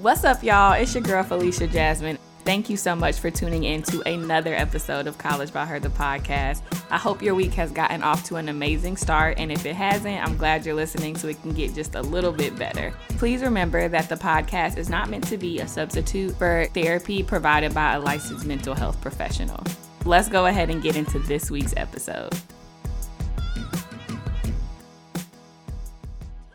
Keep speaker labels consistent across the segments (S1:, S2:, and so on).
S1: What's up, y'all? It's your girl, Felicia Jasmine. Thank you so much for tuning in to another episode of College by Her, the podcast. I hope your week has gotten off to an amazing start, and if it hasn't, I'm glad you're listening so it can get just a little bit better. Please remember that the podcast is not meant to be a substitute for therapy provided by a licensed mental health professional. Let's go ahead and get into this week's episode.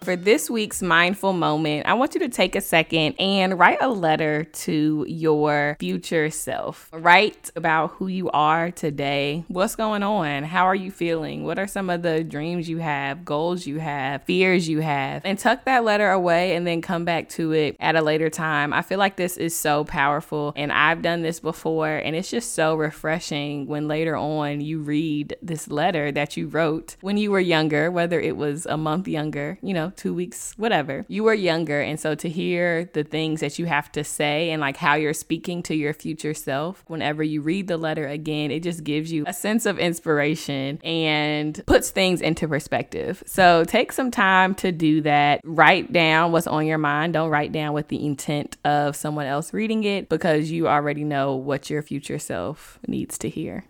S1: For this week's mindful moment, I want you to take a second and write a letter to your future self. Write about who you are today. What's going on? How are you feeling? What are some of the dreams you have, goals you have, fears you have? And tuck that letter away and then come back to it at a later time. I feel like this is so powerful and I've done this before and it's just so refreshing when later on you read this letter that you wrote when you were younger, whether it was a month younger, you know, two weeks, whatever. You were younger. And so to hear the things that you have to say and like how you're speaking to your future self, whenever you read the letter again, it just gives you a sense of inspiration and puts things into perspective. So take some time to do that. Write down what's on your mind. Don't write down with the intent of someone else reading it because you already know what your future self needs to hear.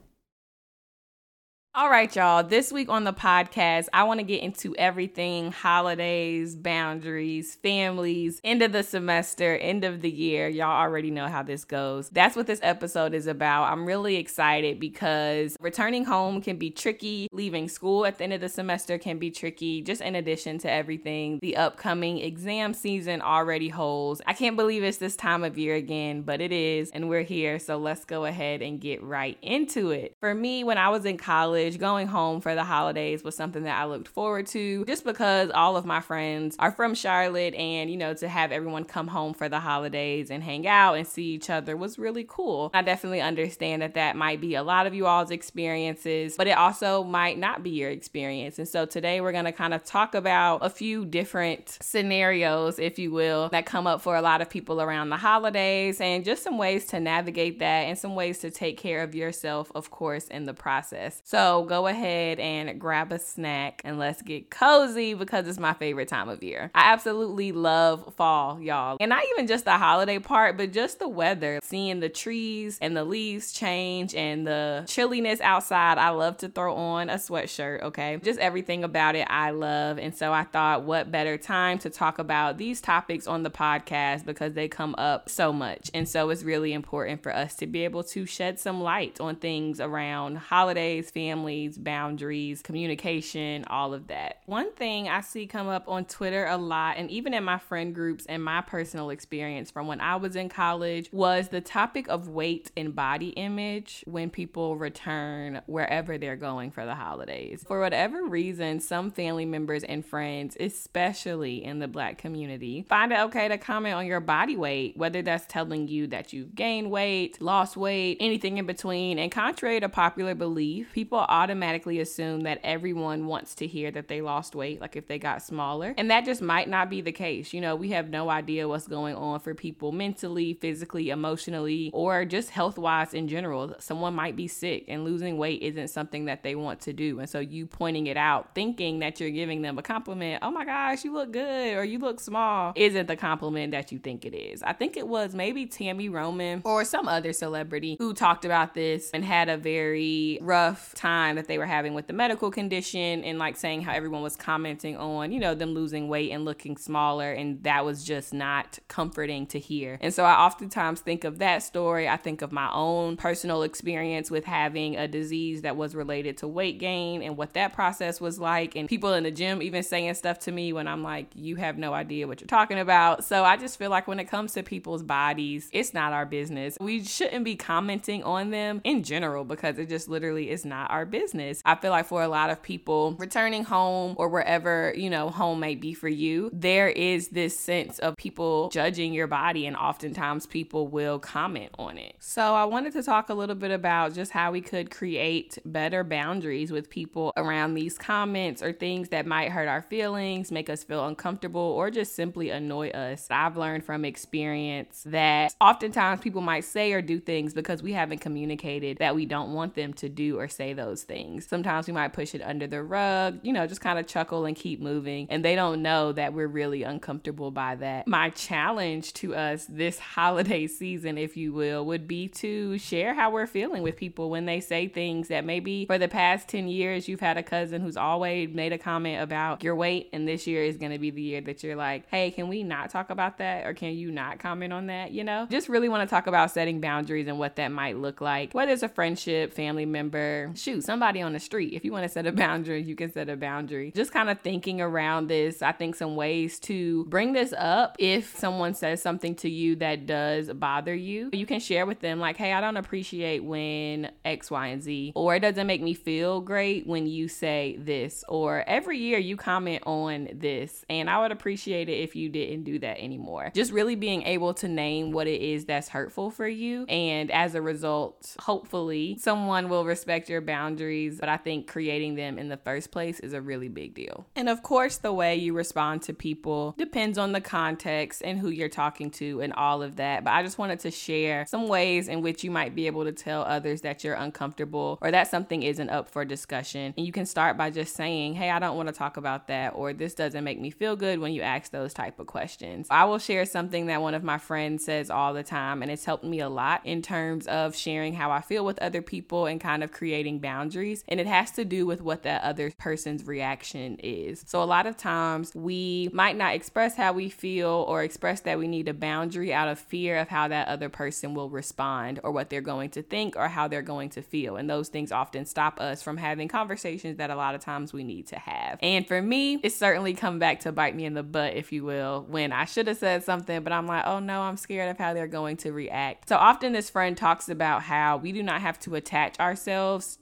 S1: All right, y'all. This week on the podcast, I want to get into everything holidays, boundaries, families, end of the semester, end of the year. Y'all already know how this goes. That's what this episode is about. I'm really excited because returning home can be tricky. Leaving school at the end of the semester can be tricky, just in addition to everything the upcoming exam season already holds. I can't believe it's this time of year again, but it is, and we're here. So let's go ahead and get right into it. For me, when I was in college, college, going home for the holidays was something that I looked forward to just because all of my friends are from Charlotte and, you know, to have everyone come home for the holidays and hang out and see each other was really cool. I definitely understand that that might be a lot of you all's experiences, but it also might not be your experience. And so today we're going to kind of talk about a few different scenarios, if you will, that come up for a lot of people around the holidays and just some ways to navigate that and some ways to take care of yourself, of course, in the process. So, go ahead and grab a snack and let's get cozy because it's my favorite time of year. I absolutely love fall, y'all. And not even just the holiday part, but just the weather. Seeing the trees and the leaves change and the chilliness outside. I love to throw on a sweatshirt, okay? Just everything about it I love. And so I thought, what better time to talk about these topics on the podcast because they come up so much. And so it's really important for us to be able to shed some light on things around holidays, family families, boundaries, communication, all of that. One thing I see come up on Twitter a lot, and even in my friend groups and my personal experience from when I was in college, was the topic of weight and body image when people return wherever they're going for the holidays. For whatever reason, some family members and friends, especially in the black community, find it okay to comment on your body weight, whether that's telling you that you've gained weight, lost weight, anything in between. And contrary to popular belief, people automatically assume that everyone wants to hear that they lost weight, like if they got smaller. And that just might not be the case. You know, we have no idea what's going on for people mentally, physically, emotionally, or just health wise in general. Someone might be sick and losing weight isn't something that they want to do. And so you pointing it out, thinking that you're giving them a compliment, oh my gosh, you look good or you look small, isn't the compliment that you think it is. I think it was maybe Tami Roman or some other celebrity who talked about this and had a very rough time time that they were having with the medical condition and like saying how everyone was commenting on, you know, them losing weight and looking smaller. And that was just not comforting to hear. And so I oftentimes think of that story. I think of my own personal experience with having a disease that was related to weight gain and what that process was like. And people in the gym even saying stuff to me when I'm like, you have no idea what you're talking about. So I just feel like when it comes to people's bodies, it's not our business. We shouldn't be commenting on them in general because it just literally is not our business. I feel like for a lot of people, returning home or wherever, you know, home may be for you, there is this sense of people judging your body, and oftentimes people will comment on it. So I wanted to talk a little bit about just how we could create better boundaries with people around these comments or things that might hurt our feelings, make us feel uncomfortable, or just simply annoy us. I've learned from experience that oftentimes people might say or do things because we haven't communicated that we don't want them to do or say those those things. Sometimes we might push it under the rug, you know, just kind of chuckle and keep moving. And they don't know that we're really uncomfortable by that. My challenge to us this holiday season, if you will, would be to share how we're feeling with people when they say things that maybe for the past 10 years you've had a cousin who's always made a comment about your weight, and this year is going to be the year that you're like, hey, can we not talk about that? Or can you not comment on that? You know, just really want to talk about setting boundaries and what that might look like, whether it's a friendship, family member, shoot, somebody on the street. If you want to set a boundary, you can set a boundary. Just kind of thinking around this, I think some ways to bring this up if someone says something to you that does bother you. You can share with them, like, hey, I don't appreciate when X, Y, and Z, or it doesn't make me feel great when you say this, or every year you comment on this, and I would appreciate it if you didn't do that anymore. Just really being able to name what it is that's hurtful for you, and as a result, hopefully, someone will respect your boundaries. But I think creating them in the first place is a really big deal. And of course, the way you respond to people depends on the context and who you're talking to and all of that. But I just wanted to share some ways in which you might be able to tell others that you're uncomfortable or that something isn't up for discussion. And you can start by just saying, hey, I don't want to talk about that, or this doesn't make me feel good when you ask those type of questions. I will share something that one of my friends says all the time, and it's helped me a lot in terms of sharing how I feel with other people and kind of creating boundaries. And it has to do with what that other person's reaction is. So a lot of times we might not express how we feel or express that we need a boundary out of fear of how that other person will respond or what they're going to think or how they're going to feel. And those things often stop us from having conversations that a lot of times we need to have. And for me, it's certainly come back to bite me in the butt, if you will, when I should have said something, but I'm like, oh no, I'm scared of how they're going to react. So often this friend talks about how we do not have to attach ourselves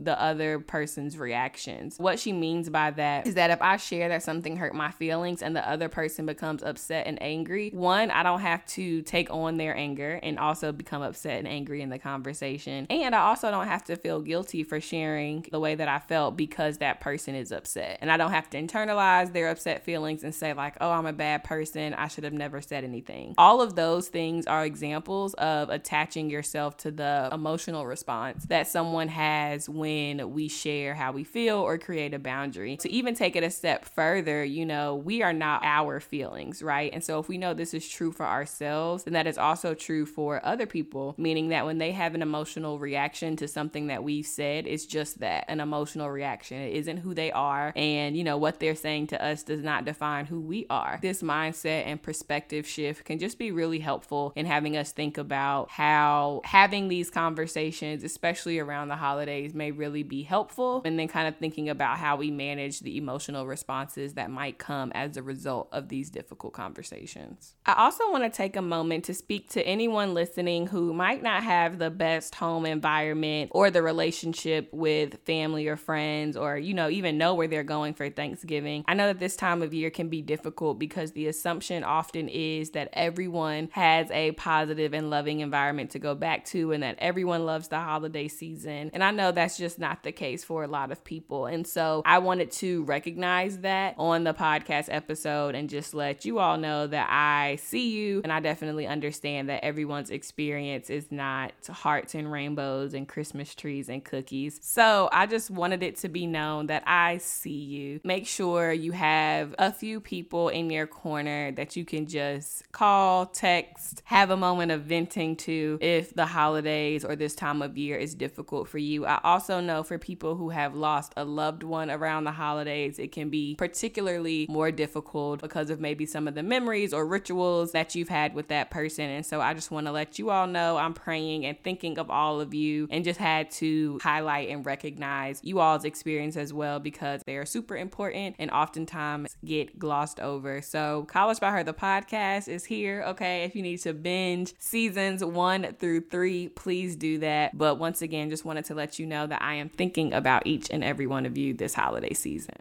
S1: the other person's reactions. What she means by that is that if I share that something hurt my feelings and the other person becomes upset and angry, one, I don't have to take on their anger and also become upset and angry in the conversation. And I also don't have to feel guilty for sharing the way that I felt because that person is upset. And I don't have to internalize their upset feelings and say, like, oh, I'm a bad person. I should have never said anything. All of those things are examples of attaching yourself to the emotional response that someone has when we share how we feel or create a boundary. To even take it a step further, you know, we are not our feelings, right? And so if we know this is true for ourselves, then that is also true for other people, meaning that when they have an emotional reaction to something that we've said, it's just that an emotional reaction. It isn't who they are. And, you know, what they're saying to us does not define who we are. This mindset and perspective shift can just be really helpful in having us think about how having these conversations, especially around the holidays, may really be helpful. And then kind of thinking about how we manage the emotional responses that might come as a result of these difficult conversations. I also want to take a moment to speak to anyone listening who might not have the best home environment or the relationship with family or friends or, you know, even know where they're going for Thanksgiving. I know that this time of year can be difficult because the assumption often is that everyone has a positive and loving environment to go back to and that everyone loves the holiday season. And I know that's just not the case for a lot of people. And so I wanted to recognize that on the podcast episode and just let you all know that I see you and I definitely understand that everyone's experience is not hearts and rainbows and Christmas trees and cookies. So I just wanted it to be known that I see you. Make sure you have a few people in your corner that you can just call, text, have a moment of venting to if the holidays or this time of year is difficult for you. I also know for people who have lost a loved one around the holidays, it can be particularly more difficult because of maybe some of the memories or rituals that you've had with that person. And so I just want to let you all know I'm praying and thinking of all of you and just had to highlight and recognize you all's experience as well because they are super important and oftentimes get glossed over. So College by Her, the podcast is here. Okay. If you need to binge seasons one through three, please do that. But once again, just wanted to let you know that I am thinking about each and every one of you this holiday season.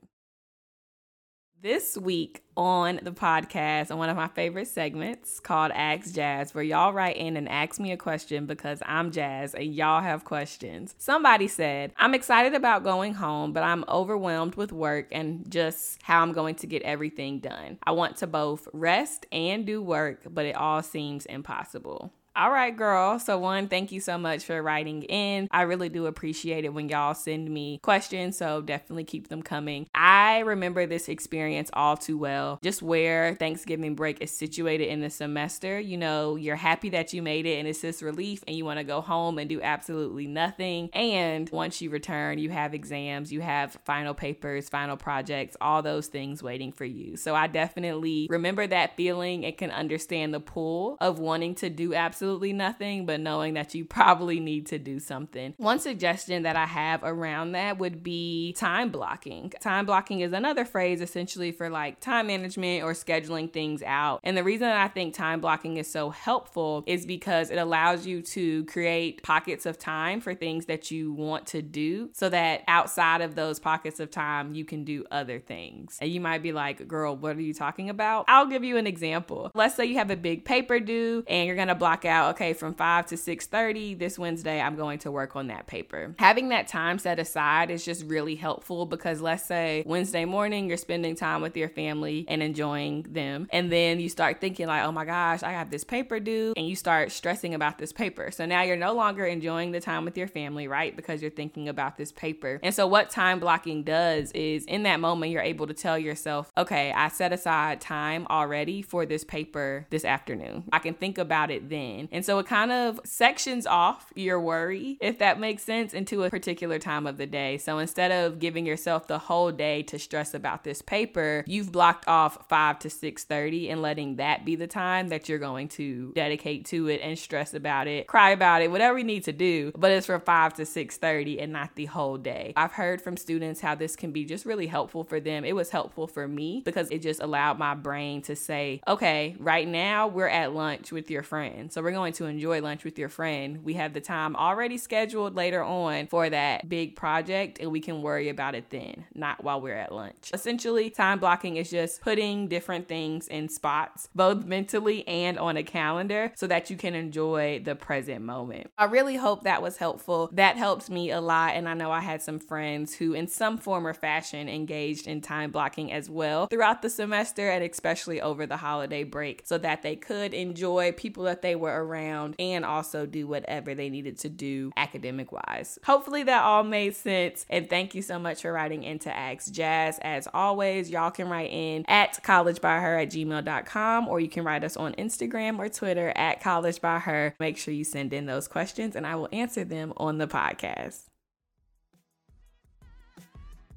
S1: This week on the podcast, on one of my favorite segments called Ask Jazz, where y'all write in and ask me a question because I'm Jazz and y'all have questions. Somebody said, I'm excited about going home, but I'm overwhelmed with work and just how I'm going to get everything done. I want to both rest and do work, but it all seems impossible. All right, girl. So, one, thank you so much for writing in. I really do appreciate it when y'all send me questions. So, definitely keep them coming. I remember this experience all too well. Just where Thanksgiving break is situated in the semester, you know, you're happy that you made it and it's this relief, and you want to go home and do absolutely nothing. And once you return, you have exams, you have final papers, final projects, all those things waiting for you. So, I definitely remember that feeling and can understand the pull of wanting to do absolutely absolutely nothing, but knowing that you probably need to do something. One suggestion that I have around that would be time blocking. Time blocking is another phrase essentially for like time management or scheduling things out. And the reason that I think time blocking is so helpful is because it allows you to create pockets of time for things that you want to do so that outside of those pockets of time, you can do other things. And you might be like, girl, what are you talking about? I'll give you an example. Let's say you have a big paper due and you're going to block out out, okay, from 5 to 6:30 this Wednesday I'm going to work on that paper. Having that time set aside is just really helpful because let's say Wednesday morning you're spending time with your family and enjoying them and then you start thinking like, "Oh my gosh, I have this paper due." And you start stressing about this paper. So now you're no longer enjoying the time with your family, right? Because you're thinking about this paper. And so what time blocking does is in that moment you're able to tell yourself, "Okay, I set aside time already for this paper this afternoon. I can think about it then." In. And so it kind of sections off your worry, if that makes sense, into a particular time of the day. So instead of giving yourself the whole day to stress about this paper, you've blocked off 5 to 6:30 and letting that be the time that you're going to dedicate to it and stress about it, cry about it, whatever you need to do, but it's from 5 to 6:30 and not the whole day. I've heard from students how this can be just really helpful for them. It was helpful for me because it just allowed my brain to say, "Okay, right now we're at lunch with your friend. So we're going to enjoy lunch with your friend. We have the time already scheduled later on for that big project, and we can worry about it then, not while we're at lunch. Essentially, time blocking is just putting different things in spots, both mentally and on a calendar, so that you can enjoy the present moment. I really hope that was helpful. That helps me a lot, and I know I had some friends who, in some form or fashion, engaged in time blocking as well throughout the semester and especially over the holiday break so that they could enjoy people that they were around and also do whatever they needed to do academic wise. Hopefully that all made sense. And thank you so much for writing into Ask Jazz. As always, y'all can write in at collegebyher at gmail.com or you can write us on Instagram or Twitter at collegebyher. Make sure you send in those questions and I will answer them on the podcast.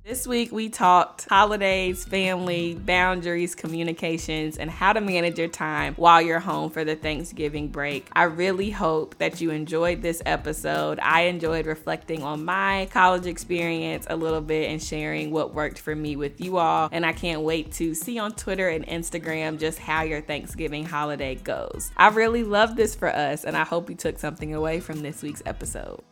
S1: This week we talked holidays, family, boundaries, communications, and how to manage your time while you're home for the Thanksgiving break. I really hope that you enjoyed this episode. I enjoyed reflecting on my college experience a little bit and sharing what worked for me with you all. And I can't wait to see on Twitter and Instagram just how your Thanksgiving holiday goes. I really love this for us, and I hope you took something away from this week's episode.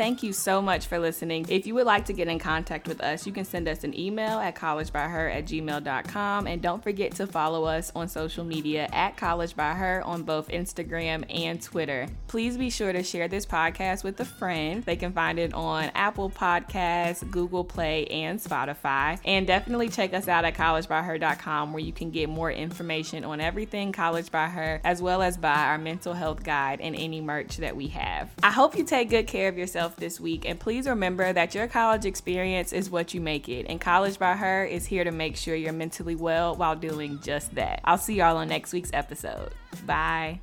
S1: Thank you so much for listening. If you would like to get in contact with us, you can send us an email at collegebyher at gmail.com. And don't forget to follow us on social media at College by Her on both Instagram and Twitter. Please be sure to share this podcast with a friend. They can find it on Apple Podcasts, Google Play, and Spotify. And definitely check us out at collegebyher.com where you can get more information on everything College by Her, as well as buy our mental health guide and any merch that we have. I hope you take good care of yourself yourself this week. And please remember that your college experience is what you make it. And College by Her is here to make sure you're mentally well while doing just that. I'll see y'all on next week's episode. Bye.